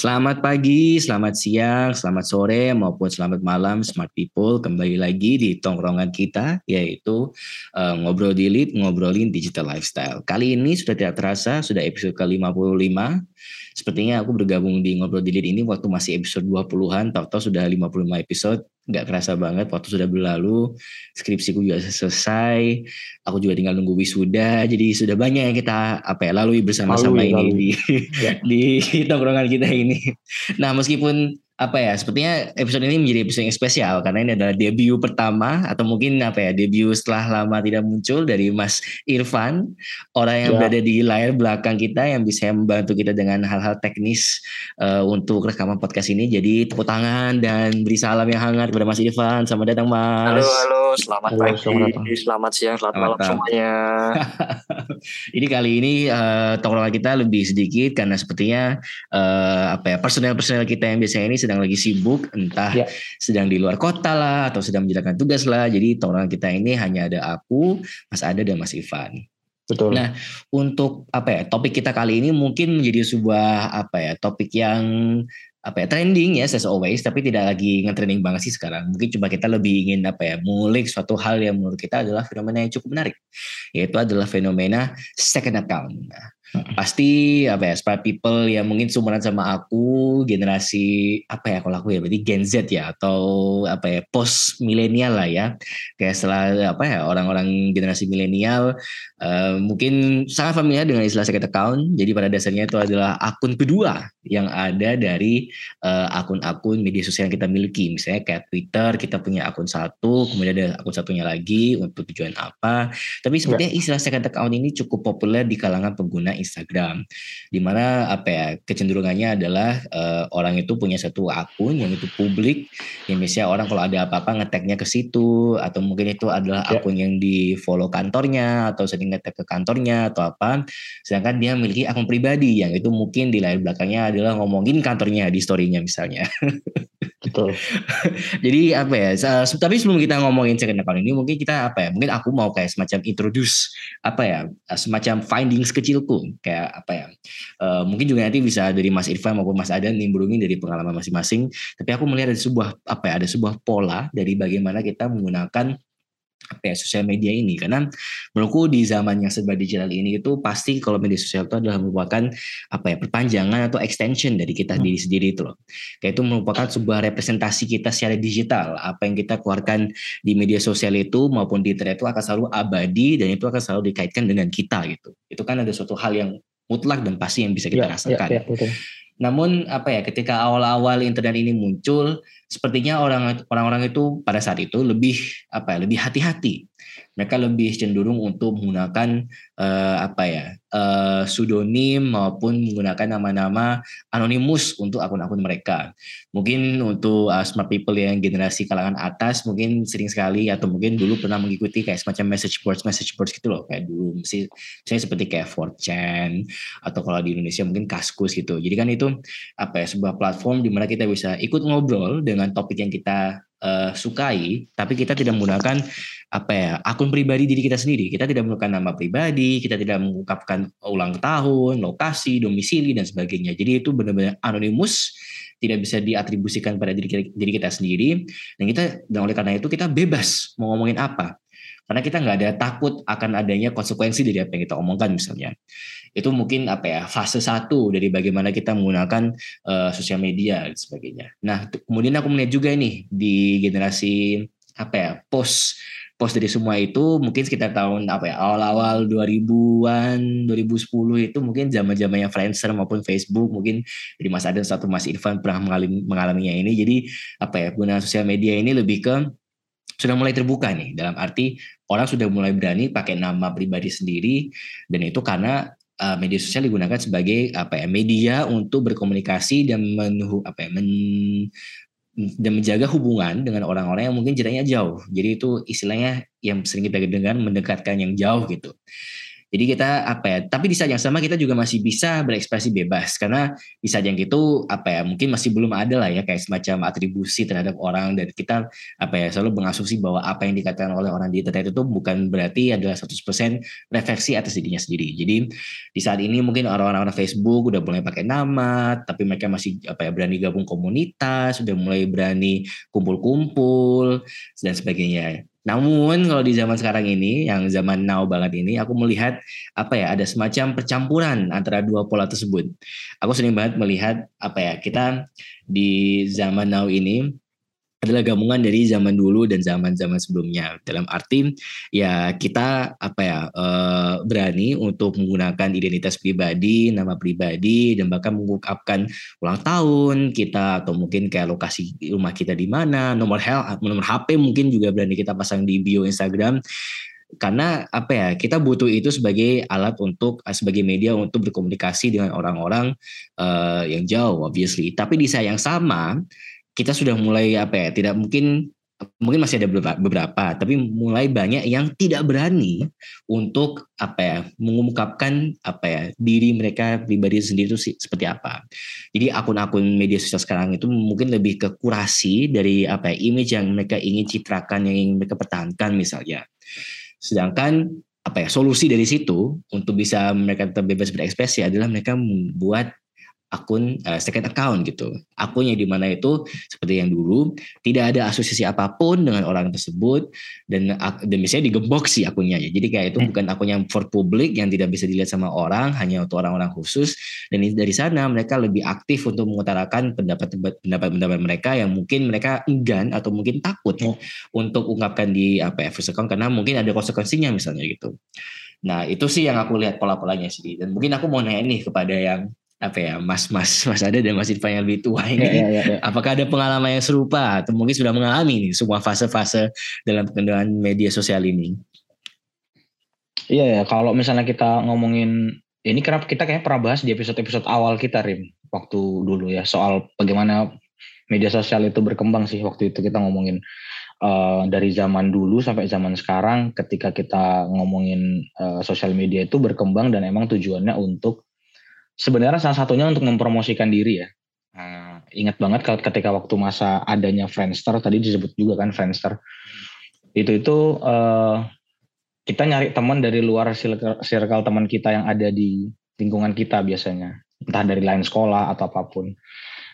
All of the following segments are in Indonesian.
Selamat pagi, selamat siang, selamat sore, maupun selamat malam, smart people. Kembali lagi di tongkrongan kita, yaitu uh, Ngobrol Dilit, Ngobrolin Digital Lifestyle. Kali ini sudah tidak terasa, sudah episode ke-55. Sepertinya aku bergabung di Ngobrol Dilit ini waktu masih episode 20-an, tahu-tahu sudah 55 episode nggak kerasa banget waktu sudah berlalu skripsiku juga selesai aku juga tinggal nunggu wisuda jadi sudah banyak yang kita apa ya lalui bersama-sama ini lalui. di ya. di tongkrongan kita ini nah meskipun apa ya sepertinya episode ini menjadi episode yang spesial karena ini adalah debut pertama atau mungkin apa ya debut setelah lama tidak muncul dari Mas Irfan orang yang ya. berada di layar belakang kita yang bisa membantu kita dengan hal-hal teknis uh, untuk rekaman podcast ini. Jadi tepuk tangan dan beri salam yang hangat kepada Mas Irfan. Selamat datang Mas. Halo halo. Selamat halo, pagi selamat, selamat siang selamat, selamat malam semuanya ini kali ini uh, tongkrongan kita lebih sedikit karena sepertinya uh, apa ya personel-personel kita yang biasanya ini sedang lagi sibuk, entah ya. sedang di luar kota lah atau sedang menjalankan tugas lah. Jadi orang kita ini hanya ada aku, Mas Ada dan Mas Ivan. Betul. Nah, untuk apa ya topik kita kali ini mungkin menjadi sebuah apa ya topik yang apa ya trending ya as always tapi tidak lagi nge-trending banget sih sekarang. Mungkin cuma kita lebih ingin apa ya mengulik suatu hal yang menurut kita adalah fenomena yang cukup menarik yaitu adalah fenomena second account. Nah, pasti apa ya smart people yang mungkin sumuran sama aku generasi apa ya kalau aku ya berarti Gen Z ya atau apa ya post milenial lah ya. Kayak setelah apa ya orang-orang generasi milenial uh, mungkin sangat familiar dengan istilah second account. Jadi pada dasarnya itu adalah akun kedua yang ada dari eh, akun-akun media sosial yang kita miliki. Misalnya kayak Twitter kita punya akun satu kemudian ada akun satunya lagi untuk tujuan apa. Tapi sepertinya ya. istilah second account ini cukup populer di kalangan pengguna Instagram di mana apa ya kecenderungannya adalah uh, orang itu punya satu akun yang itu publik yang misalnya orang kalau ada apa-apa ngeteknya ke situ atau mungkin itu adalah ya. akun yang di follow kantornya atau sering ngetek ke kantornya atau apa sedangkan dia memiliki akun pribadi yang itu mungkin di layar belakangnya adalah ngomongin kantornya di storynya misalnya Betul. Jadi apa ya? Tapi sebelum kita ngomongin second account ini, mungkin kita apa ya? Mungkin aku mau kayak semacam introduce apa ya? Semacam findings kecilku, kayak apa ya? Uh, mungkin juga nanti bisa dari Mas Irfan maupun Mas Adan nimbrungin dari pengalaman masing-masing. Tapi aku melihat ada sebuah apa ya? Ada sebuah pola dari bagaimana kita menggunakan apa ya sosial media ini. Karena menurutku di zaman yang serba digital ini itu pasti kalau media sosial itu adalah merupakan apa ya perpanjangan atau extension dari kita hmm. diri sendiri itu loh. Kayak itu merupakan sebuah representasi kita secara digital. Apa yang kita keluarkan di media sosial itu maupun di internet itu akan selalu abadi dan itu akan selalu dikaitkan dengan kita gitu. Itu kan ada suatu hal yang mutlak dan pasti yang bisa kita ya, ya rasakan. ya, ya, betul. Namun apa ya ketika awal-awal internet ini muncul, sepertinya orang orang-orang itu pada saat itu lebih apa ya lebih hati-hati mereka lebih cenderung untuk menggunakan uh, apa ya uh, pseudonym maupun menggunakan nama-nama anonimus untuk akun-akun mereka. Mungkin untuk uh, smart people yang generasi kalangan atas mungkin sering sekali atau mungkin dulu pernah mengikuti kayak semacam message boards message boards gitu loh kayak dulu misalnya seperti kayak 4chan atau kalau di Indonesia mungkin Kaskus gitu. Jadi kan itu apa ya sebuah platform di mana kita bisa ikut ngobrol dengan topik yang kita uh, sukai, tapi kita tidak menggunakan apa ya akun pribadi diri kita sendiri. Kita tidak menggunakan nama pribadi, kita tidak mengungkapkan ulang tahun, lokasi, domisili dan sebagainya. Jadi itu benar-benar anonimus, tidak bisa diatribusikan pada diri, diri kita sendiri. Dan kita dan oleh karena itu kita bebas mau ngomongin apa. Karena kita nggak ada takut akan adanya konsekuensi dari apa yang kita omongkan misalnya itu mungkin apa ya fase satu dari bagaimana kita menggunakan uh, sosial media dan sebagainya. Nah kemudian aku melihat juga ini di generasi apa ya post post dari semua itu mungkin sekitar tahun apa ya awal-awal 2000-an 2010 itu mungkin zaman-zamannya Friendster maupun Facebook mungkin dari Mas Adan satu Mas Irfan pernah mengalami mengalaminya ini jadi apa ya guna sosial media ini lebih ke sudah mulai terbuka nih dalam arti orang sudah mulai berani pakai nama pribadi sendiri dan itu karena uh, media sosial digunakan sebagai apa ya media untuk berkomunikasi dan menuhu apa ya men, dan menjaga hubungan dengan orang-orang yang mungkin jaraknya jauh. Jadi itu istilahnya yang sering kita dengar mendekatkan yang jauh gitu. Jadi kita apa ya? Tapi di saat yang sama kita juga masih bisa berekspresi bebas karena di saat yang itu apa ya? Mungkin masih belum ada lah ya kayak semacam atribusi terhadap orang dan kita apa ya selalu mengasumsi bahwa apa yang dikatakan oleh orang di internet itu bukan berarti adalah 100% refleksi atas dirinya sendiri. Jadi di saat ini mungkin orang-orang Facebook udah mulai pakai nama, tapi mereka masih apa ya berani gabung komunitas, sudah mulai berani kumpul-kumpul dan sebagainya. Namun kalau di zaman sekarang ini, yang zaman now banget ini, aku melihat apa ya ada semacam percampuran antara dua pola tersebut. Aku sering banget melihat apa ya kita di zaman now ini adalah gabungan dari zaman dulu dan zaman-zaman sebelumnya. Dalam arti ya kita apa ya uh, berani untuk menggunakan identitas pribadi, nama pribadi dan bahkan mengungkapkan ulang tahun kita atau mungkin kayak lokasi rumah kita di mana, nomor health, nomor HP mungkin juga berani kita pasang di bio Instagram karena apa ya kita butuh itu sebagai alat untuk sebagai media untuk berkomunikasi dengan orang-orang uh, yang jauh obviously tapi di saat yang sama kita sudah mulai apa ya tidak mungkin mungkin masih ada beberapa tapi mulai banyak yang tidak berani untuk apa ya mengungkapkan apa ya diri mereka pribadi sendiri itu seperti apa. Jadi akun-akun media sosial sekarang itu mungkin lebih ke kurasi dari apa ya image yang mereka ingin citrakan yang ingin mereka pertahankan misalnya. Sedangkan apa ya solusi dari situ untuk bisa mereka tetap bebas berekspresi adalah mereka membuat akun uh, second account gitu. Akunnya di mana itu seperti yang dulu tidak ada asosiasi apa pun dengan orang tersebut dan dan biasanya digembok sih akunnya ya. Jadi kayak itu hmm. bukan akun yang for public yang tidak bisa dilihat sama orang, hanya untuk orang-orang khusus dan dari sana mereka lebih aktif untuk mengutarakan pendapat-pendapat mereka yang mungkin mereka enggan atau mungkin takut hmm. untuk ungkapkan di apa ya, first account karena mungkin ada konsekuensinya misalnya gitu. Nah itu sih yang aku lihat pola-polanya sih dan mungkin aku mau nanya nih kepada yang apa ya mas-mas mas ada dan Mas Irfan yang lebih tua ini, ya, ya, ya, ya. apakah ada pengalaman yang serupa atau mungkin sudah mengalami nih semua fase-fase dalam penggunaan media sosial ini? Iya ya, kalau misalnya kita ngomongin ini kenapa kita kayak pernah bahas di episode-episode awal kita Rim waktu dulu ya soal bagaimana media sosial itu berkembang sih waktu itu kita ngomongin uh, dari zaman dulu sampai zaman sekarang ketika kita ngomongin uh, sosial media itu berkembang dan emang tujuannya untuk sebenarnya salah satunya untuk mempromosikan diri ya. Nah, ingat banget kalau ketika waktu masa adanya Friendster tadi disebut juga kan Friendster. Itu itu uh, kita nyari teman dari luar circle, circle teman kita yang ada di lingkungan kita biasanya, entah dari lain sekolah atau apa pun.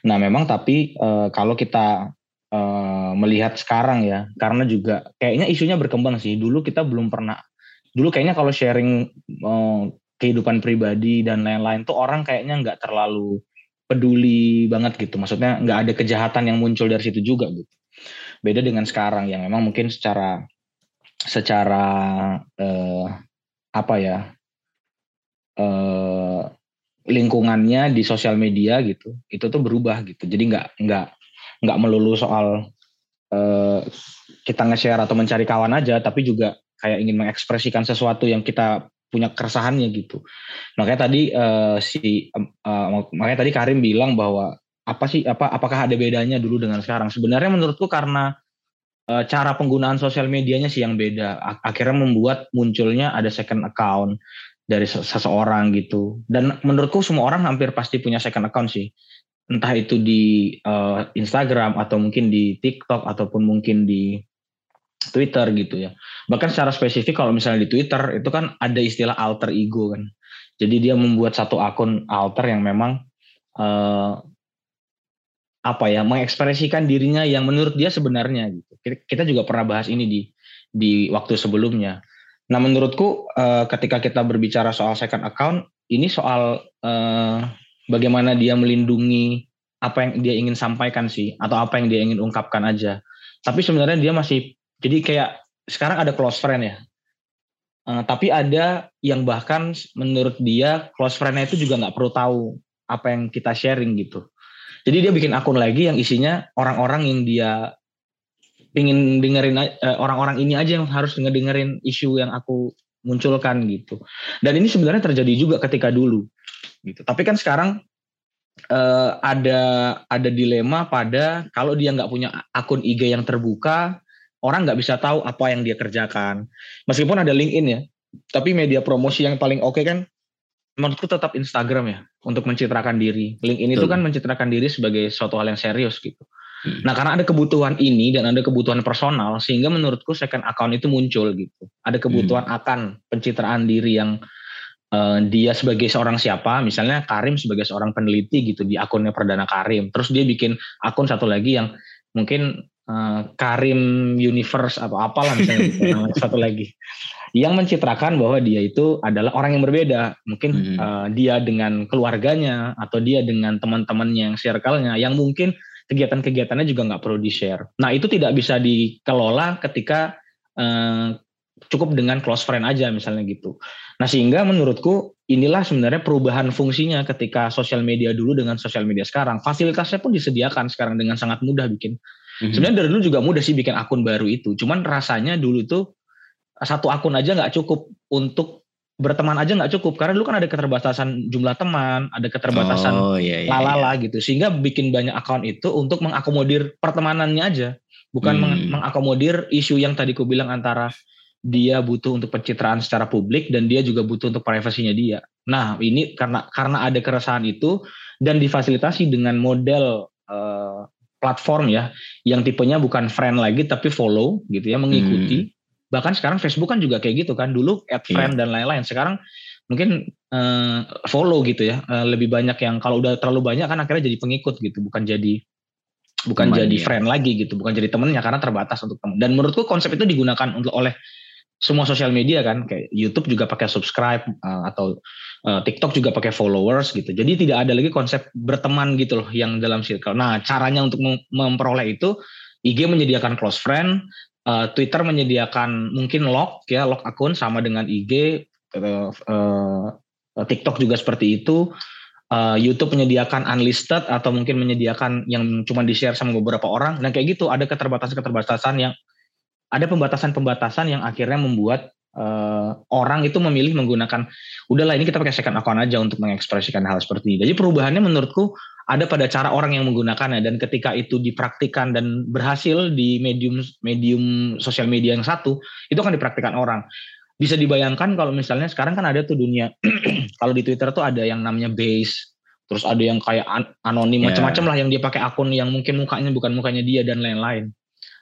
Nah, memang tapi uh, kalau kita uh, melihat sekarang ya, karena juga kayaknya isunya berkembang sih. Dulu kita belum pernah dulu kayaknya kalau sharing uh, kehidupan pribadi dan lain-lain tuh orang kayaknya nggak terlalu peduli banget gitu. Maksudnya nggak ada kejahatan yang muncul dari situ juga gitu. Beda dengan sekarang yang memang mungkin secara secara eh, apa ya eh, lingkungannya di sosial media gitu itu tuh berubah gitu. Jadi nggak nggak nggak melulu soal eh, kita nge-share atau mencari kawan aja, tapi juga kayak ingin mengekspresikan sesuatu yang kita punya keresahannya gitu. Makanya tadi uh, si uh, makanya tadi Karim bilang bahwa apa sih apa apakah ada bedanya dulu dengan sekarang? Sebenarnya menurutku karena uh, cara penggunaan sosial medianya sih yang beda. Akhirnya membuat munculnya ada second account dari seseorang gitu. Dan menurutku semua orang hampir pasti punya second account sih. Entah itu di uh, Instagram atau mungkin di TikTok ataupun mungkin di Twitter gitu ya. Bahkan secara spesifik kalau misalnya di Twitter itu kan ada istilah alter ego kan. Jadi dia membuat satu akun alter yang memang uh, apa ya mengekspresikan dirinya yang menurut dia sebenarnya gitu. Kita juga pernah bahas ini di di waktu sebelumnya. Nah menurutku uh, ketika kita berbicara soal second account ini soal uh, bagaimana dia melindungi apa yang dia ingin sampaikan sih atau apa yang dia ingin ungkapkan aja. Tapi sebenarnya dia masih jadi kayak sekarang ada close friend ya. Uh, tapi ada yang bahkan menurut dia close friendnya itu juga nggak perlu tahu apa yang kita sharing gitu. Jadi dia bikin akun lagi yang isinya orang-orang yang dia pingin dengerin uh, orang-orang ini aja yang harus ngedengerin isu yang aku munculkan gitu. Dan ini sebenarnya terjadi juga ketika dulu gitu. Tapi kan sekarang uh, ada ada dilema pada kalau dia nggak punya akun IG yang terbuka, orang nggak bisa tahu apa yang dia kerjakan. Meskipun ada LinkedIn ya, tapi media promosi yang paling oke okay kan menurutku tetap Instagram ya untuk mencitrakan diri. LinkedIn itu kan mencitrakan diri sebagai suatu hal yang serius gitu. Hmm. Nah karena ada kebutuhan ini dan ada kebutuhan personal sehingga menurutku second account itu muncul gitu. Ada kebutuhan hmm. akan pencitraan diri yang uh, dia sebagai seorang siapa, misalnya Karim sebagai seorang peneliti gitu di akunnya Perdana Karim. Terus dia bikin akun satu lagi yang mungkin uh, Karim Universe atau apalah misalnya gitu, satu lagi yang mencitrakan bahwa dia itu adalah orang yang berbeda. Mungkin hmm. uh, dia dengan keluarganya atau dia dengan teman-temannya yang circle-nya yang mungkin kegiatan-kegiatannya juga nggak perlu di-share. Nah, itu tidak bisa dikelola ketika uh, cukup dengan close friend aja misalnya gitu. Nah, sehingga menurutku inilah sebenarnya perubahan fungsinya ketika sosial media dulu dengan sosial media sekarang. Fasilitasnya pun disediakan sekarang dengan sangat mudah bikin. Mm-hmm. Sebenarnya dari dulu juga mudah sih bikin akun baru itu. Cuman rasanya dulu tuh satu akun aja nggak cukup untuk berteman aja nggak cukup karena dulu kan ada keterbatasan jumlah teman, ada keterbatasan oh, iya, iya, lalala iya. gitu, sehingga bikin banyak akun itu untuk mengakomodir pertemanannya aja, bukan hmm. mengakomodir isu yang tadi ku bilang antara dia butuh untuk pencitraan secara publik dan dia juga butuh untuk privasinya dia. Nah ini karena karena ada keresahan itu dan difasilitasi dengan model uh, platform ya, yang tipenya bukan friend lagi tapi follow gitu ya, mengikuti. Hmm bahkan sekarang Facebook kan juga kayak gitu kan dulu add iya. friend yeah. dan lain-lain sekarang mungkin uh, follow gitu ya uh, lebih banyak yang kalau udah terlalu banyak kan akhirnya jadi pengikut gitu bukan jadi bukan Teman, jadi ya. friend lagi gitu bukan jadi temennya karena terbatas untuk temen dan menurutku konsep itu digunakan untuk oleh semua sosial media kan kayak YouTube juga pakai subscribe uh, atau uh, TikTok juga pakai followers gitu. Jadi tidak ada lagi konsep berteman gitu loh yang dalam circle. Nah caranya untuk memperoleh itu IG menyediakan close friend uh, Twitter menyediakan mungkin lock ya lock akun sama dengan IG uh, uh, TikTok juga seperti itu. Uh, YouTube menyediakan unlisted atau mungkin menyediakan yang cuma di share sama beberapa orang. Dan kayak gitu ada keterbatasan-keterbatasan yang ada pembatasan-pembatasan yang akhirnya membuat uh, orang itu memilih menggunakan udahlah ini kita pakai second account aja untuk mengekspresikan hal seperti ini. Jadi perubahannya menurutku ada pada cara orang yang menggunakannya dan ketika itu dipraktikkan dan berhasil di medium medium sosial media yang satu itu akan dipraktikkan orang bisa dibayangkan kalau misalnya sekarang kan ada tuh dunia kalau di Twitter tuh ada yang namanya base terus ada yang kayak an anonim yeah. macam-macam lah yang dia pakai akun yang mungkin mukanya bukan mukanya dia dan lain-lain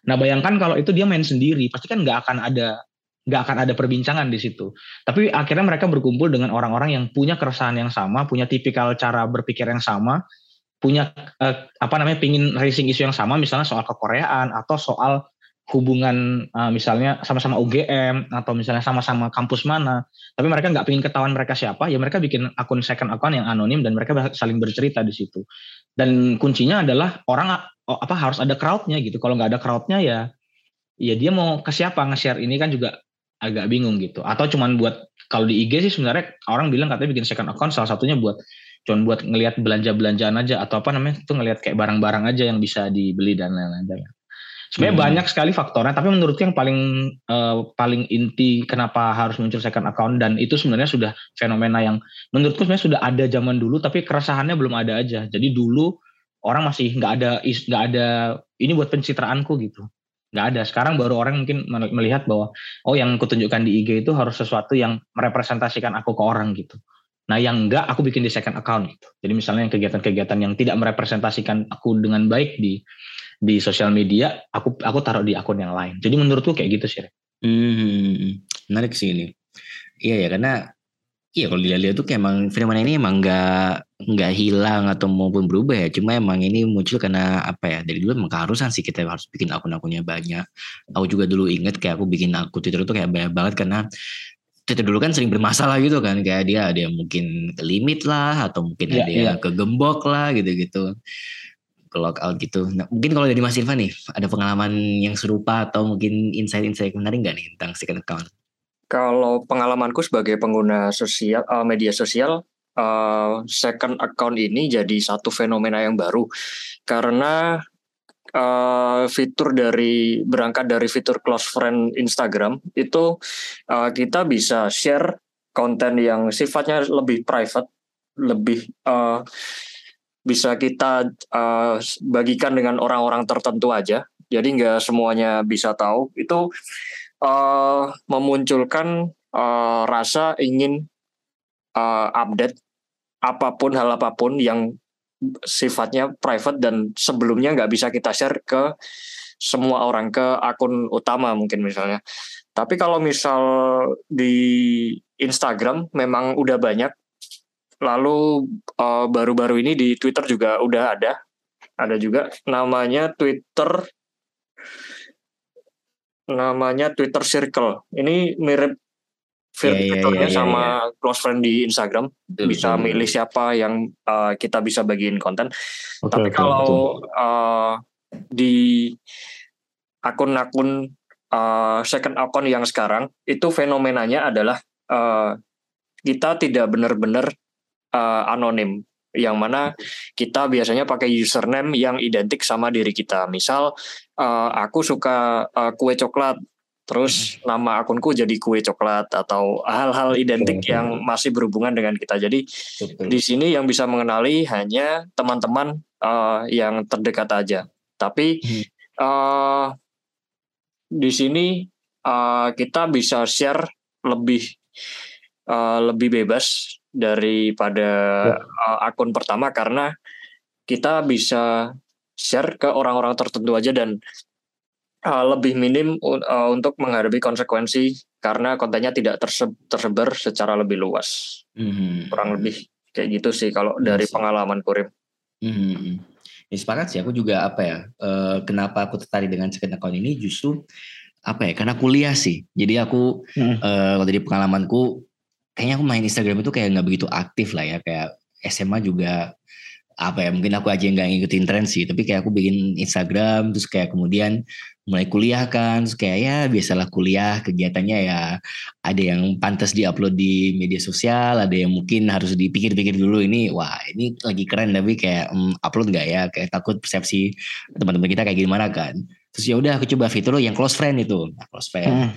nah bayangkan kalau itu dia main sendiri pasti kan nggak akan ada nggak akan ada perbincangan di situ. Tapi akhirnya mereka berkumpul dengan orang-orang yang punya keresahan yang sama, punya tipikal cara berpikir yang sama, punya uh, apa namanya pingin racing isu yang sama misalnya soal kekoreaan atau soal hubungan uh, misalnya sama-sama UGM atau misalnya sama-sama kampus mana tapi mereka nggak pingin ketahuan mereka siapa ya mereka bikin akun second account yang anonim dan mereka saling bercerita di situ dan kuncinya adalah orang oh, apa harus ada crowdnya gitu kalau nggak ada crowdnya ya ya dia mau ke siapa nge-share ini kan juga agak bingung gitu atau cuman buat kalau di IG sih sebenarnya orang bilang katanya bikin second account salah satunya buat cuman buat ngelihat belanja-belanjaan aja atau apa namanya itu ngelihat kayak barang-barang aja yang bisa dibeli dan lain-lain. Sebenarnya hmm. banyak sekali faktornya, tapi menurutku yang paling uh, paling inti kenapa harus muncul second account dan itu sebenarnya sudah fenomena yang menurutku sebenarnya sudah ada zaman dulu, tapi keresahannya belum ada aja. Jadi dulu orang masih nggak ada nggak ada ini buat pencitraanku gitu, nggak ada. Sekarang baru orang mungkin melihat bahwa oh yang kutunjukkan di IG itu harus sesuatu yang merepresentasikan aku ke orang gitu. Nah yang enggak aku bikin di second account gitu. Jadi misalnya kegiatan-kegiatan yang tidak merepresentasikan aku dengan baik di di sosial media, aku aku taruh di akun yang lain. Jadi menurutku kayak gitu sih. Hmm, menarik sih ini. Iya ya karena iya kalau dilihat-lihat tuh kayak emang fenomena ini emang nggak nggak hilang atau maupun berubah ya. Cuma emang ini muncul karena apa ya? Dari dulu emang keharusan sih kita harus bikin akun-akunnya banyak. Aku juga dulu inget kayak aku bikin akun Twitter itu kayak banyak banget karena Twitter dulu kan sering bermasalah gitu kan kayak dia ada yang mungkin ke limit lah atau mungkin yeah, ada yang yeah. kegembok lah gitu-gitu ke out gitu. Nah, mungkin kalau dari Mas Irfan nih ada pengalaman yang serupa atau mungkin insight-insight menarik nggak nih tentang second account? Kalau pengalamanku sebagai pengguna sosial uh, media sosial uh, second account ini jadi satu fenomena yang baru karena uh, fitur dari berangkat dari fitur close friend Instagram itu uh, kita bisa share konten yang sifatnya lebih private, lebih uh, bisa kita uh, bagikan dengan orang-orang tertentu aja. Jadi nggak semuanya bisa tahu. Itu uh, memunculkan uh, rasa ingin uh, update apa pun hal apa pun yang sifatnya private dan sebelumnya nggak bisa kita share ke semua orang ke akun utama mungkin misalnya. Tapi kalau misal di Instagram memang udah banyak, lalu baru baru-baru ini di Twitter juga udah ada, ada juga namanya Twitter, namanya Twitter Circle. Ini mirip fiturnya yeah, yeah, yeah, sama yeah. close friend di Instagram betul, bisa betul, milih siapa yang uh, kita bisa bagiin konten. Okay, Tapi okay, kalau Uh, di akun-akun uh, second account yang sekarang itu fenomenanya adalah uh, kita tidak benar-benar uh, anonim yang mana kita biasanya pakai username yang identik sama diri kita. Misal uh, aku suka uh, kue coklat Terus hmm. nama akunku jadi kue coklat atau hal-hal identik betul, yang masih berhubungan dengan kita. Jadi betul. di sini yang bisa mengenali hanya teman-teman uh, yang terdekat aja. Tapi hmm. uh, di sini uh, kita bisa share lebih uh, lebih bebas daripada uh, akun pertama karena kita bisa share ke orang-orang tertentu aja dan uh, lebih minim uh, untuk menghadapi konsekuensi karena kontennya tidak terse tersebar secara lebih luas. Hmm. Kurang lebih kayak gitu sih kalau hmm. dari pengalaman kurim. Hmm. Ya, sepakat sih aku juga apa ya uh, kenapa aku tertarik dengan second account ini justru apa ya karena kuliah sih. Jadi aku hmm. uh, kalau dari pengalamanku kayaknya aku main Instagram itu kayak nggak begitu aktif lah ya kayak SMA juga apa ya mungkin aku aja nggak ngikutin tren sih tapi kayak aku bikin Instagram terus kayak kemudian mulai kuliah kan terus kayak ya biasalah kuliah kegiatannya ya ada yang pantas diupload di media sosial ada yang mungkin harus dipikir-pikir dulu ini wah ini lagi keren tapi kayak um, upload nggak ya? Kayak takut persepsi teman-teman kita kayak gimana kan. Terus ya udah aku coba fitur yang close friend itu. Nah, close friend. Hmm.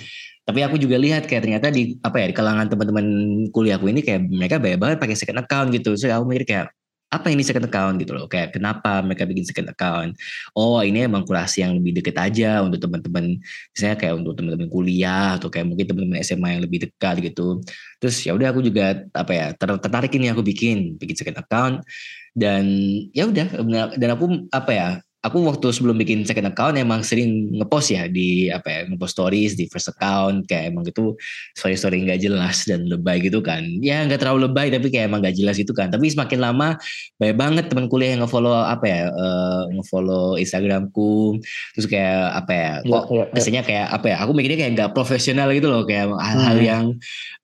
tapi aku juga lihat kayak ternyata di apa ya di kalangan teman-teman kuliahku ini kayak mereka banyak banget pakai second account gitu. So aku mikir kayak apa ini second account gitu loh kayak kenapa mereka bikin second account? Oh ini emang kurasi yang lebih deket aja untuk teman-teman misalnya kayak untuk teman-teman kuliah atau kayak mungkin teman-teman SMA yang lebih dekat gitu. Terus ya udah aku juga apa ya tertarik ini aku bikin bikin second account. Dan ya udah dan aku apa ya aku waktu sebelum bikin second account emang sering ngepost ya di apa ya ngepost stories di first account kayak emang itu story story nggak jelas dan lebay gitu kan. Ya nggak terlalu lebay tapi kayak emang nggak jelas itu kan. Tapi semakin lama banyak banget teman kuliah yang ngefollow apa ya uh, ngefollow instagramku. Terus kayak apa ya iya, kok ya, ya, biasanya kayak apa ya aku mikirnya kayak nggak profesional gitu loh. Kayak hal-hal hmm. yang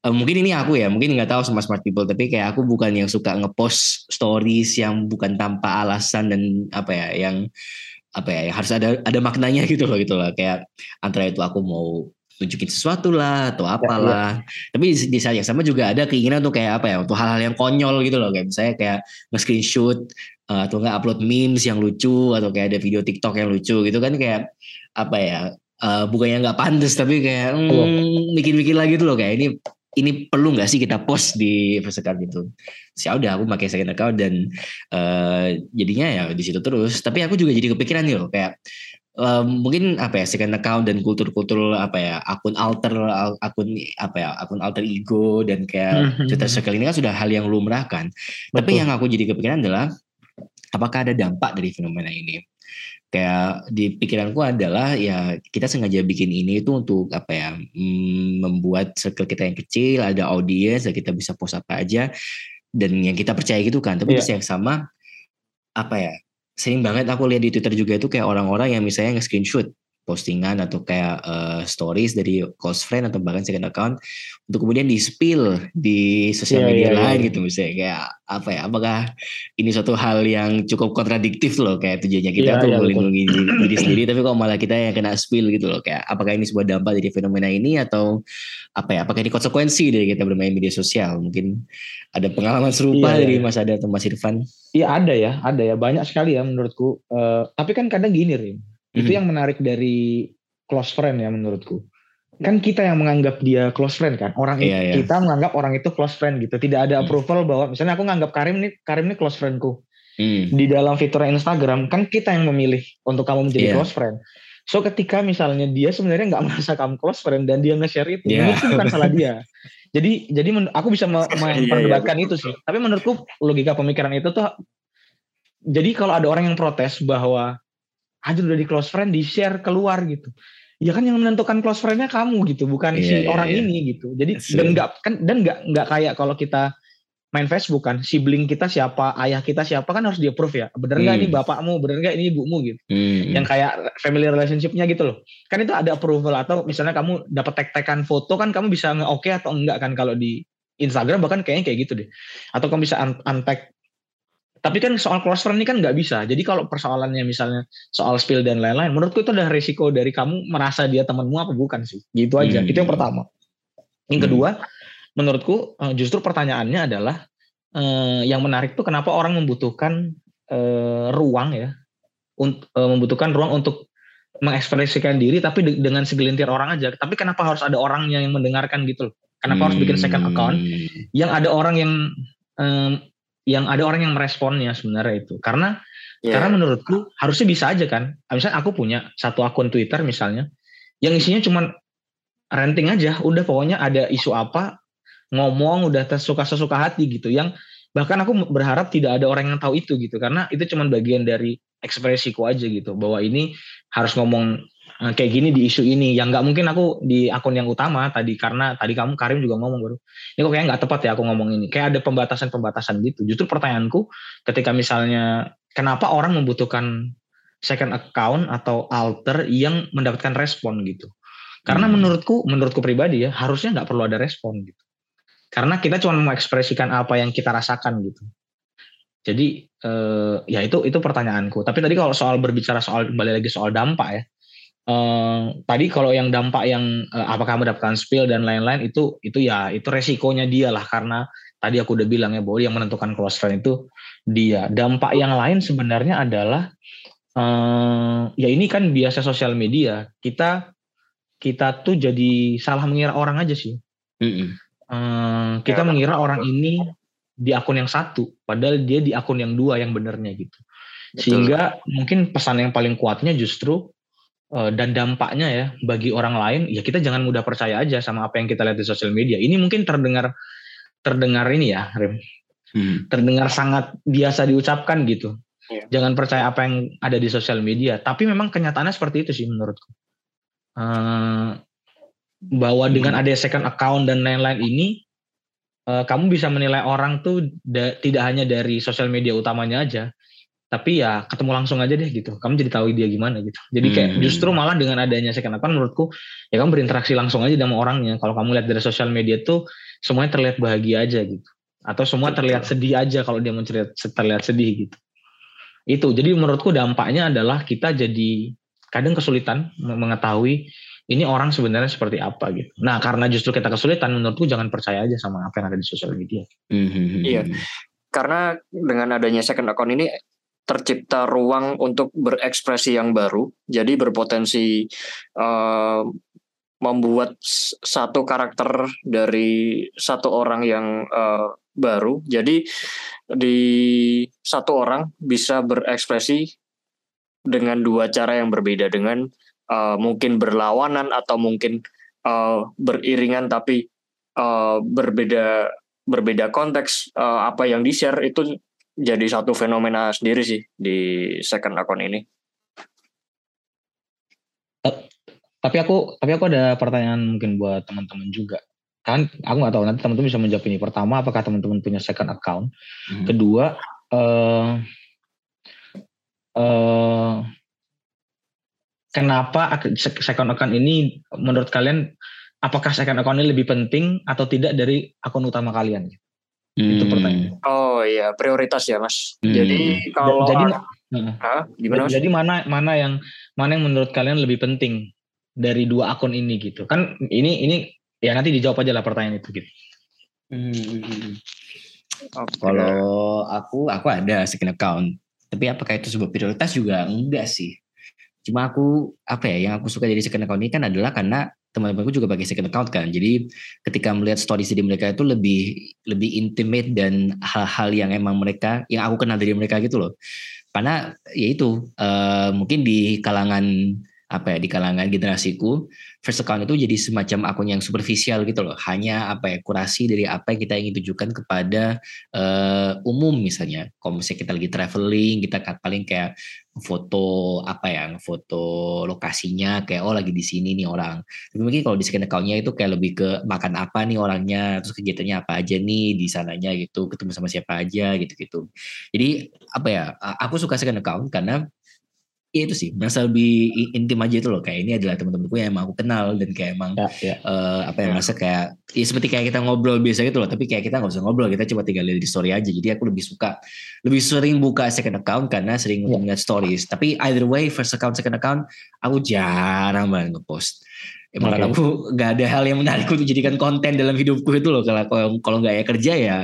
uh, mungkin ini aku ya mungkin nggak tahu sama smart people tapi kayak aku bukan yang suka ngepost stories yang bukan tanpa alasan dan apa ya yang apa ya harus ada ada maknanya gitu loh gitu loh. Kayak antara itu aku mau tunjukin sesuatu lah atau apalah ya, ya. tapi di, di saat yang sama juga ada keinginan tuh kayak apa ya untuk hal-hal yang konyol gitu loh. Kayak misalnya kayak nge-screenshot uh, atau nggak upload memes yang lucu atau kayak ada video TikTok yang lucu gitu kan kayak apa ya uh, bukannya nggak pantas tapi kayak hmm, mikir-mikir lagi tuh loh. Kayak ini ini perlu nggak sih kita post di first account itu? Ya udah aku pakai second account dan uh, jadinya ya di situ terus. Tapi aku juga jadi kepikiran nih loh kayak um, mungkin apa ya second account dan kultur-kultur apa ya akun alter akun apa ya akun alter ego dan kayak mm Twitter circle ini kan sudah hal yang lumrah kan. Betul. Tapi yang aku jadi kepikiran adalah apakah ada dampak dari fenomena ini? Kayak di pikiranku adalah ya kita sengaja bikin ini itu untuk apa ya mm, membuat circle kita yang kecil ada audiens kita bisa post apa aja dan yang kita percaya gitu kan tapi yeah. yang sama apa ya sering banget aku lihat di Twitter juga itu kayak orang-orang yang misalnya nge-screenshot postingan atau kayak uh, stories dari close friend atau bahkan second account untuk kemudian di spill di sosial yeah, media yeah, lain yeah. gitu misalnya. Kayak apa ya apakah ini suatu hal yang cukup kontradiktif loh? Kayak tujuannya kita yeah, tuh yeah, melindungi diri sendiri tapi kok malah kita yang kena spill gitu loh. Kayak apakah ini sebuah dampak dari fenomena ini atau apa ya? Apakah ini konsekuensi dari kita bermain media sosial? Mungkin ada pengalaman serupa yeah, dari yeah. Mas Ada atau Mas Irfan? Iya ada ya ada ya. Banyak sekali ya menurutku. Uh, tapi kan kadang gini Rim itu hmm. yang menarik dari close friend ya menurutku. Kan kita yang menganggap dia close friend kan. Orang yeah, yeah. kita menganggap orang itu close friend gitu. Tidak ada hmm. approval bahwa misalnya aku nganggap Karim nih Karim nih close friendku. Hmm. Di dalam fitur Instagram kan kita yang memilih untuk kamu menjadi yeah. close friend. So ketika misalnya dia sebenarnya nggak merasa kamu close friend dan dia nge-share itu, yeah. itu bukan salah dia. Jadi jadi aku bisa iya, iya, memperdebatkan itu sih. Tapi menurutku logika pemikiran itu tuh jadi kalau ada orang yang protes bahwa aja udah di close friend di share keluar gitu. Ya kan yang menentukan close friendnya kamu gitu, bukan yeah, si yeah, orang yeah. ini gitu. Jadi dan nggak kan dan nggak nggak kayak kalau kita main Facebook kan, sibling kita siapa, ayah kita siapa kan harus di approve ya. Bener nggak hmm. ini bapakmu, bener nggak ini ibumu gitu. Hmm. Yang kayak family relationshipnya gitu loh. Kan itu ada approval atau misalnya kamu dapat tag-tagan foto kan kamu bisa nge-oke okay atau enggak kan kalau di Instagram bahkan kayaknya kayak gitu deh. Atau kamu bisa un-tag tapi kan soal close friend ini kan nggak bisa. Jadi kalau persoalannya misalnya soal spill dan lain-lain, menurutku itu adalah risiko dari kamu merasa dia temanmu apa bukan sih. Gitu aja. Hmm. Itu yang pertama. Yang hmm. kedua, menurutku eh, justru pertanyaannya adalah eh, yang menarik tuh kenapa orang membutuhkan eh, ruang ya, untuk eh, membutuhkan ruang untuk mengekspresikan diri tapi de dengan segelintir orang aja. Tapi kenapa harus ada orang yang mendengarkan gitu loh? Kenapa hmm. harus bikin second account hmm. yang ada orang yang eh, yang ada orang yang meresponnya sebenarnya itu? Karena yeah. karena menurutku harusnya bisa aja kan. Misalnya aku punya satu akun Twitter misalnya yang isinya cuma renting aja, udah pokoknya ada isu apa ngomong udah tersuka sesuka hati gitu yang bahkan aku berharap tidak ada orang yang tahu itu gitu karena itu cuma bagian dari ekspresiku aja gitu bahwa ini harus ngomong kayak gini di isu ini yang nggak mungkin aku di akun yang utama tadi karena tadi kamu Karim juga ngomong baru ini kok kayak nggak tepat ya aku ngomong ini kayak ada pembatasan-pembatasan gitu justru pertanyaanku ketika misalnya kenapa orang membutuhkan second account atau alter yang mendapatkan respon gitu karena hmm. menurutku menurutku pribadi ya harusnya nggak perlu ada respon gitu karena kita cuma mengekspresikan apa yang kita rasakan gitu. Jadi eh, ya itu itu pertanyaanku. Tapi tadi kalau soal berbicara soal kembali lagi soal dampak ya. Eh, tadi kalau yang dampak yang eh, apakah mendapatkan spill dan lain-lain itu itu ya itu resikonya dia lah karena tadi aku udah bilang ya bahwa yang menentukan close friend itu dia. Dampak yang lain sebenarnya adalah eh, ya ini kan biasa sosial media kita kita tuh jadi salah mengira orang aja sih. Mm -mm. Hmm, kita ya, mengira orang ini di akun yang satu, padahal dia di akun yang dua yang benernya gitu. Betul. Sehingga mungkin pesan yang paling kuatnya justru uh, dan dampaknya ya bagi orang lain, ya kita jangan mudah percaya aja sama apa yang kita lihat di sosial media. Ini mungkin terdengar terdengar ini ya, Rim. Hmm. Terdengar sangat biasa diucapkan gitu. Ya. Jangan percaya apa yang ada di sosial media. Tapi memang kenyataannya seperti itu sih menurutku. Uh, bahwa dengan ada second account dan lain-lain ini uh, kamu bisa menilai orang tuh da tidak hanya dari sosial media utamanya aja tapi ya ketemu langsung aja deh gitu kamu jadi tahu dia gimana gitu jadi kayak hmm. justru malah dengan adanya second account menurutku ya kamu berinteraksi langsung aja sama orangnya kalau kamu lihat dari sosial media tuh semuanya terlihat bahagia aja gitu atau semua terlihat sedih aja kalau dia mencerita terlihat sedih gitu itu jadi menurutku dampaknya adalah kita jadi kadang kesulitan mengetahui ini orang sebenarnya seperti apa gitu. Nah karena justru kita kesulitan, menurutku jangan percaya aja sama apa yang ada di sosial media. Mm-hmm. Iya, karena dengan adanya second account ini tercipta ruang untuk berekspresi yang baru, jadi berpotensi uh, membuat satu karakter dari satu orang yang uh, baru. Jadi di satu orang bisa berekspresi dengan dua cara yang berbeda dengan uh, mungkin berlawanan atau mungkin uh, beriringan tapi uh, berbeda berbeda konteks uh, apa yang di share itu jadi satu fenomena sendiri sih di second account ini. Tapi aku tapi aku ada pertanyaan mungkin buat teman-teman juga. Kan aku nggak tahu nanti teman-teman bisa menjawab ini. Pertama, apakah teman-teman punya second account? Hmm. Kedua, uh, uh, kenapa second account ini menurut kalian apakah second account ini lebih penting atau tidak dari akun utama kalian? Hmm. Itu pertanyaan. Oh iya, prioritas ya, Mas. Hmm. Jadi kalau jadi ah, gimana Mas? Jadi mana mana yang mana yang menurut kalian lebih penting dari dua akun ini gitu. Kan ini ini ya nanti dijawab aja lah pertanyaan itu gitu. Hmm. Okay. Kalau aku aku ada second account. Tapi apakah itu sebuah prioritas juga enggak sih? Cuma aku apa ya yang aku suka dari second account ini kan adalah karena teman-temanku juga pakai second account kan. Jadi ketika melihat story di mereka itu lebih lebih intimate dan hal-hal yang emang mereka yang aku kenal dari mereka gitu loh. Karena ya itu uh, mungkin di kalangan apa ya di kalangan generasiku first account itu jadi semacam akun yang superficial gitu loh. Hanya apa ya kurasi dari apa yang kita ingin tujukan kepada uh, umum misalnya. Kalau misalnya kita lagi traveling kita paling kayak foto apa ya foto lokasinya kayak oh lagi di sini nih orang. Tapi mungkin kalau di second accountnya itu kayak lebih ke makan apa nih orangnya terus kegiatannya apa aja nih di sananya gitu ketemu sama siapa aja gitu gitu jadi apa ya aku suka second account karena ya itu sih. Merasa lebih intim aja itu loh. Kayak ini adalah teman-temanku yang emang aku kenal dan kayak emang ya, ya. Uh, apa ya, ya merasa kayak ya seperti kayak kita ngobrol biasa gitu loh. Tapi kayak kita nggak usah ngobrol. Kita coba tinggal lihat di story aja. Jadi aku lebih suka lebih sering buka second account karena sering ya. melihat stories. Tapi either way first account second account aku jarang banget ngepost. Malah okay. aku nggak ada hal yang menarik untuk jadikan konten dalam hidupku itu loh. Kalau kalau nggak ya kerja ya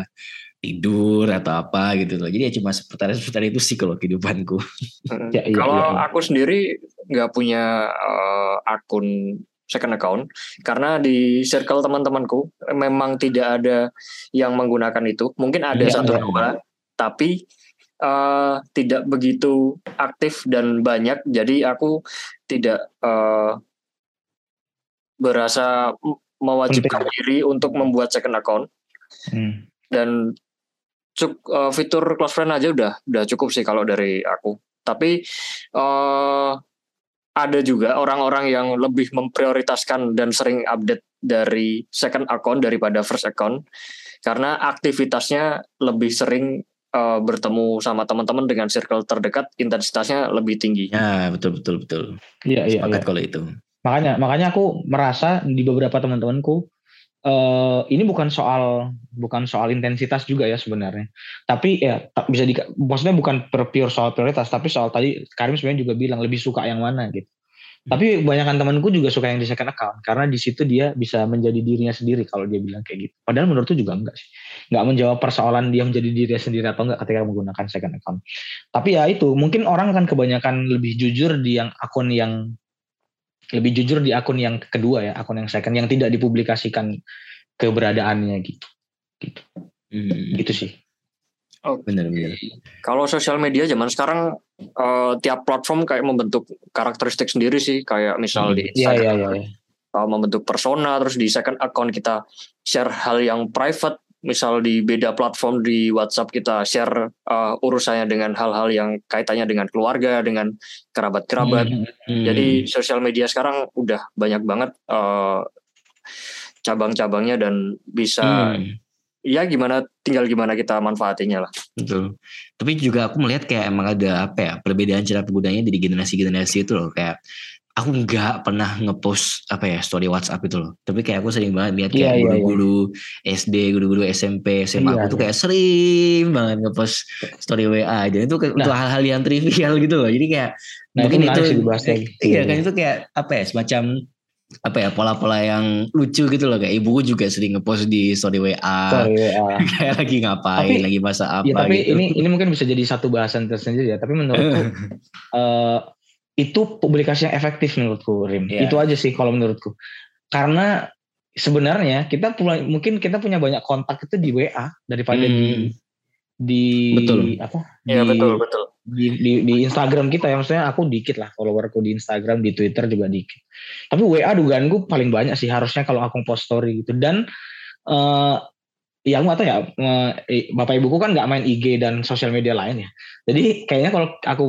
tidur atau apa gitu loh. Jadi ya cuma seputar seputar itu sih kalau kehidupanku. ya, iya, kalau iya. aku sendiri nggak punya uh, akun second account karena di circle teman-temanku memang tidak ada yang menggunakan itu. Mungkin ada ya, satu dua, tapi uh, tidak begitu aktif dan banyak. Jadi aku tidak uh, berasa mewajibkan diri untuk membuat second account. Hmm. Dan cuk, uh, fitur close friend aja udah udah cukup sih kalau dari aku. Tapi uh, ada juga orang-orang yang lebih memprioritaskan dan sering update dari second account daripada first account karena aktivitasnya lebih sering uh, bertemu sama teman-teman dengan circle terdekat intensitasnya lebih tinggi. Ya betul betul betul. Iya iya. Sepakat ya. kalau itu. Makanya makanya aku merasa di beberapa teman-temanku uh, ini bukan soal bukan soal intensitas juga ya sebenarnya. Tapi ya bisa di maksudnya bukan pure soal prioritas, tapi soal tadi Karim sebenarnya juga bilang lebih suka yang mana gitu. Hmm. Tapi kebanyakan temanku juga suka yang di second account karena di situ dia bisa menjadi dirinya sendiri kalau dia bilang kayak gitu. Padahal menurutku juga enggak sih. Enggak menjawab persoalan dia menjadi dirinya sendiri atau enggak ketika menggunakan second account. Tapi ya itu, mungkin orang kan kebanyakan lebih jujur di yang akun yang lebih jujur di akun yang kedua ya, akun yang second yang tidak dipublikasikan keberadaannya gitu. Gitu. Hmm. Gitu sih. Oh, benar-benar. Kalau sosial media zaman sekarang uh, tiap platform kayak membentuk karakteristik sendiri sih, kayak misal hmm. di iya, Instagram yeah, yeah, yeah, yeah. membentuk persona, terus di second account kita share hal yang private, misal di beda platform di WhatsApp kita share uh, urusannya dengan hal-hal yang kaitannya dengan keluarga, dengan kerabat-kerabat. Hmm, hmm. Jadi sosial media sekarang udah banyak banget uh, cabang-cabangnya dan bisa hmm. ya gimana tinggal gimana kita manfaatinya lah. Betul. Tapi juga aku melihat kayak emang ada apa ya perbedaan cara penggunanya dari generasi-generasi itu loh kayak aku nggak pernah ngepost apa ya story WhatsApp itu loh. Tapi kayak aku sering banget lihat kayak yeah, guru-guru yeah, yeah. SD, guru-guru SMP, SMA yeah, aku tuh kayak sering banget ngepost story WA. Dan itu nah, untuk hal-hal yang trivial gitu loh. Jadi kayak nah, mungkin itu, itu iya kan itu kayak apa ya semacam apa ya pola-pola yang lucu gitu loh kayak ibuku juga sering ngepost di story WA, story WA. kayak lagi ngapain tapi, lagi masa apa ya, tapi gitu. ini ini mungkin bisa jadi satu bahasan tersendiri ya tapi menurutku uh, itu publikasi yang efektif menurutku Rim. Yeah. Itu aja sih kalau menurutku. Karena sebenarnya kita punya mungkin kita punya banyak kontak itu di WA daripada hmm. di di betul. apa? Iya betul betul. Di, di, di Instagram kita ya maksudnya aku dikit lah followerku di Instagram di Twitter juga dikit. Tapi WA dugaanku paling banyak sih harusnya kalau aku post story gitu dan uh, ya aku ya uh, bapak ibuku kan nggak main IG dan sosial media lain ya. Jadi kayaknya kalau aku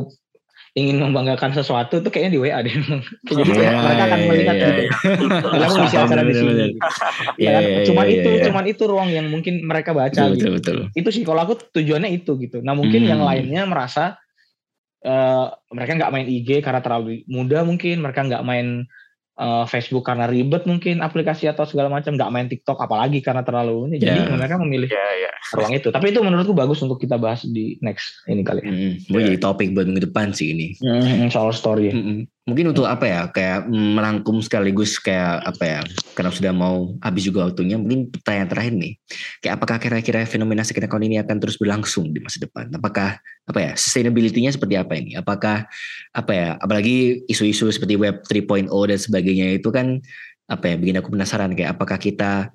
ingin membanggakan sesuatu tuh kayaknya di WA deh. Jadi yeah, mereka akan melihat yeah, gitu. Yeah. Aku bisa acara di sini. Ya, cuman itu, yeah. cuman itu ruang yang mungkin mereka baca betul, gitu. Betul, betul. Itu sih kalau aku tujuannya itu gitu. Nah mungkin hmm. yang lainnya merasa uh, mereka nggak main IG karena terlalu muda mungkin, mereka nggak main uh, Facebook karena ribet mungkin aplikasi atau segala macam nggak main TikTok apalagi karena terlalu ini yeah. jadi mereka memilih yeah, yeah. ruang itu tapi itu menurutku bagus untuk kita bahas di next ini kali mm -hmm. yeah. jadi topik buat minggu depan sih ini mm -hmm, soal story mm -hmm mungkin untuk apa ya kayak merangkum sekaligus kayak apa ya karena sudah mau habis juga waktunya mungkin pertanyaan terakhir nih. Kayak apakah kira-kira fenomena account ini akan terus berlangsung di masa depan? Apakah apa ya sustainability-nya seperti apa ini? Apakah apa ya apalagi isu-isu seperti web 3.0 dan sebagainya itu kan apa ya bikin aku penasaran kayak apakah kita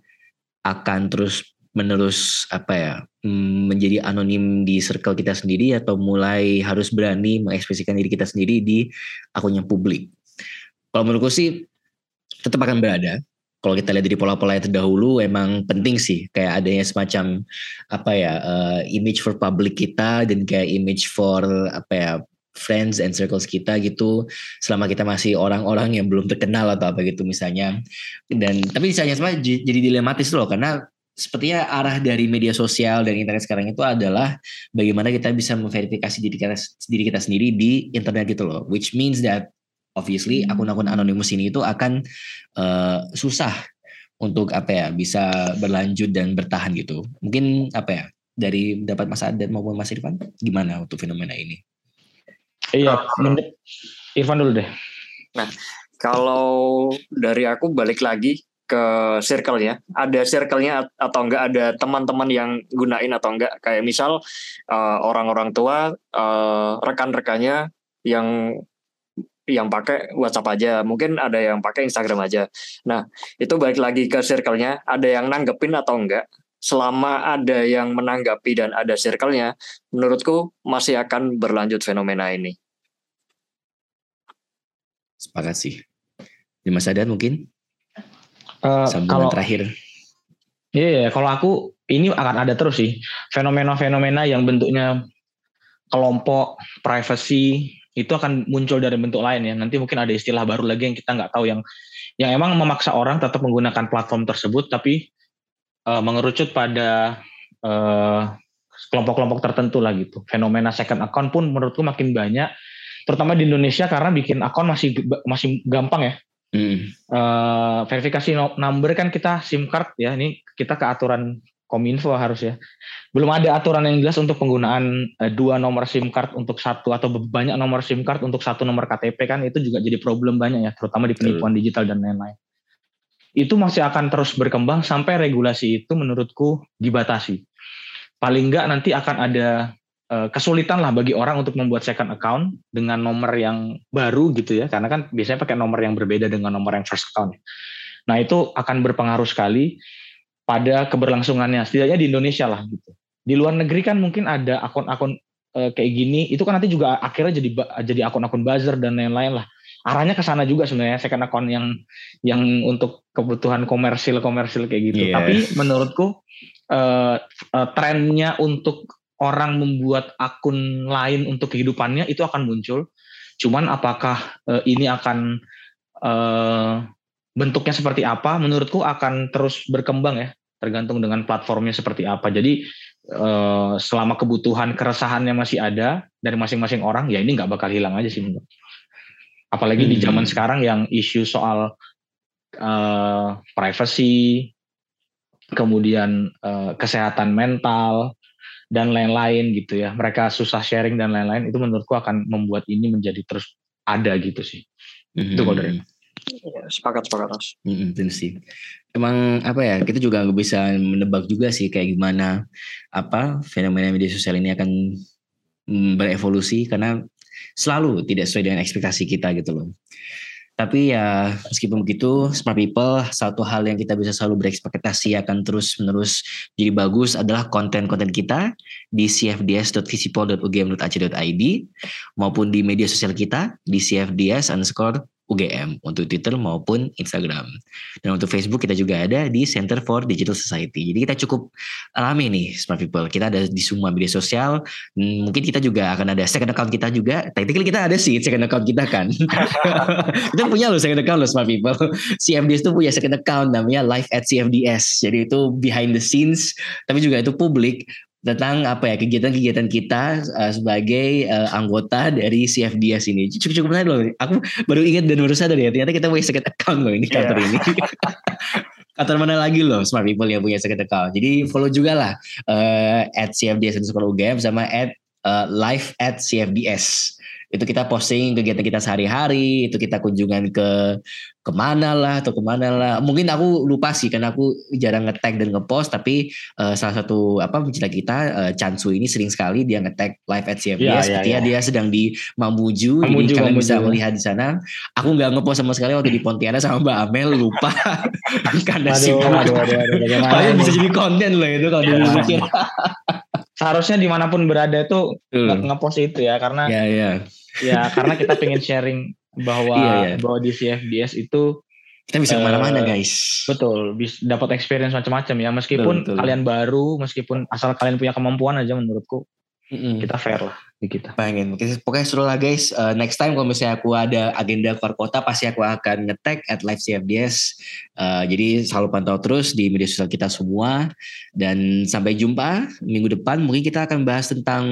akan terus menerus apa ya mm, menjadi anonim di circle kita sendiri atau mulai harus berani mengekspresikan diri kita sendiri di akun yang publik. kalau menurutku sih tetap akan berada kalau kita lihat dari pola-pola yang terdahulu emang penting sih kayak adanya semacam apa ya uh, image for public kita dan kayak image for apa ya friends and circles kita gitu selama kita masih orang-orang yang belum terkenal atau apa gitu misalnya dan tapi misalnya jadi dilematis loh karena sepertinya arah dari media sosial dan internet sekarang itu adalah bagaimana kita bisa memverifikasi diri kita, diri kita sendiri di internet gitu loh which means that obviously hmm. akun-akun anonimus ini itu akan uh, susah untuk apa ya bisa berlanjut dan bertahan gitu. Mungkin apa ya dari dapat Mas Adat maupun Mas Irfan gimana untuk fenomena ini? Iya, Irfan dulu deh. Nah, kalau dari aku balik lagi ke circle ya. Ada circle-nya atau enggak ada teman-teman yang gunain atau enggak. Kayak misal uh, orang-orang tua, uh, rekan-rekannya yang yang pakai WhatsApp aja, mungkin ada yang pakai Instagram aja. Nah, itu balik lagi ke circle-nya, ada yang nanggepin atau enggak. Selama ada yang menanggapi dan ada circle-nya, menurutku masih akan berlanjut fenomena ini. Sepakat sih. Di Mas Adan mungkin? Uh, kalau terakhir. Iya, yeah, kalau aku ini akan ada terus sih fenomena-fenomena yang bentuknya kelompok, privacy, itu akan muncul dari bentuk lain ya. Nanti mungkin ada istilah baru lagi yang kita nggak tahu yang yang emang memaksa orang tetap menggunakan platform tersebut, tapi uh, mengerucut pada kelompok kelompok-kelompok tertentu lah gitu. Fenomena second account pun menurutku makin banyak, terutama di Indonesia karena bikin akun masih masih gampang ya. Hmm. Uh, verifikasi number kan kita SIM card ya, ini kita ke aturan Kominfo harus ya. Belum ada aturan yang jelas untuk penggunaan uh, dua nomor SIM card untuk satu atau banyak nomor SIM card untuk satu nomor KTP kan itu juga jadi problem banyak ya, terutama di penipuan digital dan lain-lain. Itu masih akan terus berkembang sampai regulasi itu menurutku dibatasi. Paling enggak nanti akan ada uh, kesulitan lah bagi orang untuk membuat second account dengan nomor yang baru gitu ya, karena kan biasanya pakai nomor yang berbeda dengan nomor yang first account. Nah itu akan berpengaruh sekali pada keberlangsungannya. Setidaknya di Indonesia lah gitu. Di luar negeri kan mungkin ada akun-akun e, kayak gini. Itu kan nanti juga akhirnya jadi jadi akun-akun buzzer dan lain-lain lah. Arahnya ke sana juga sebenarnya second account yang yang untuk kebutuhan komersil komersil kayak gitu. Yeah. tapi menurutku e, e, trennya untuk orang membuat akun lain untuk kehidupannya itu akan muncul. Cuman apakah e, ini akan e, bentuknya seperti apa menurutku akan terus berkembang ya tergantung dengan platformnya seperti apa. Jadi eh, selama kebutuhan keresahannya masih ada dari masing-masing orang ya ini nggak bakal hilang aja sih apalagi hmm. di zaman sekarang yang isu soal eh, privacy kemudian eh, kesehatan mental dan lain-lain gitu ya mereka susah sharing dan lain-lain itu menurutku akan membuat ini menjadi terus ada gitu sih hmm. itu kalau dari Ya, sepakat sepakat mas. Mm -hmm, sih. Emang apa ya kita juga nggak bisa menebak juga sih kayak gimana apa fenomena media sosial ini akan mm, berevolusi karena selalu tidak sesuai dengan ekspektasi kita gitu loh. Tapi ya meskipun begitu, smart people satu hal yang kita bisa selalu berekspektasi akan terus menerus jadi bagus adalah konten-konten kita di cfds.visipol.ugm.ac.id maupun di media sosial kita di cfds underscore UGM untuk Twitter maupun Instagram. Dan untuk Facebook kita juga ada di Center for Digital Society. Jadi kita cukup alami nih smart people. Kita ada di semua media sosial. Hmm, mungkin kita juga akan ada second account kita juga. Technically kita ada sih second account kita kan. kita punya loh second account loh smart people. CFDS itu punya second account namanya Live at CFDS. Jadi itu behind the scenes tapi juga itu publik tentang apa ya kegiatan-kegiatan kita uh, sebagai uh, anggota dari CFDS ini. Cukup cukup menarik loh. Aku baru ingat dan baru sadar ya ternyata kita punya second account loh ini kantor yeah. ini. kantor mana lagi loh smart people yang punya second account. Jadi follow juga lah uh, at CFDS underscore UGM sama at uh, live at CFDS itu kita posting kegiatan kita sehari-hari itu kita kunjungan ke ke mana lah atau ke mana lah mungkin aku lupa sih karena aku jarang ngetag dan ngepost tapi uh, salah satu apa pencipta kita uh, Chansu ini sering sekali dia ngetag live at CFDS ya, ya, ketika ya. dia sedang di Mamuju, Mamuju jadi kalian Mamuju. bisa melihat di sana aku nggak ngepost sama sekali waktu di Pontianak sama Mbak Amel lupa karena sih kalian bisa jadi konten loh itu kalau ya. dipikir seharusnya di mana pun berada itu ngepost itu ya karena ya, ya. Ya karena kita pengen sharing bahwa iya, iya. bahwa di CFDS itu kita bisa ke mana-mana uh, guys. Betul, bisa dapat experience macam-macam ya. Meskipun betul, betul. kalian baru, meskipun asal kalian punya kemampuan aja menurutku mm -hmm. kita fair lah di kita. Pengen. Pokoknya seru lah guys. Uh, next time kalau misalnya aku ada agenda keluar kota pasti aku akan ngetek at live CFDS. Uh, eh, jadi selalu pantau terus di media sosial kita semua. Dan sampai jumpa minggu depan. Mungkin kita akan bahas tentang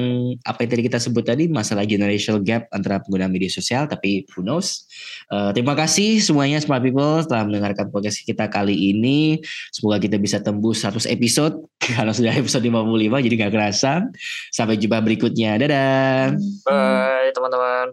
apa yang tadi kita sebut tadi. Masalah generational gap antara pengguna media sosial. Tapi who knows. Uh, terima kasih semuanya smart people telah mendengarkan podcast kita kali ini. Semoga kita bisa tembus 100 episode. Karena sudah episode 55 jadi gak kerasa. Sampai jumpa berikutnya. Dadah. Bye teman-teman.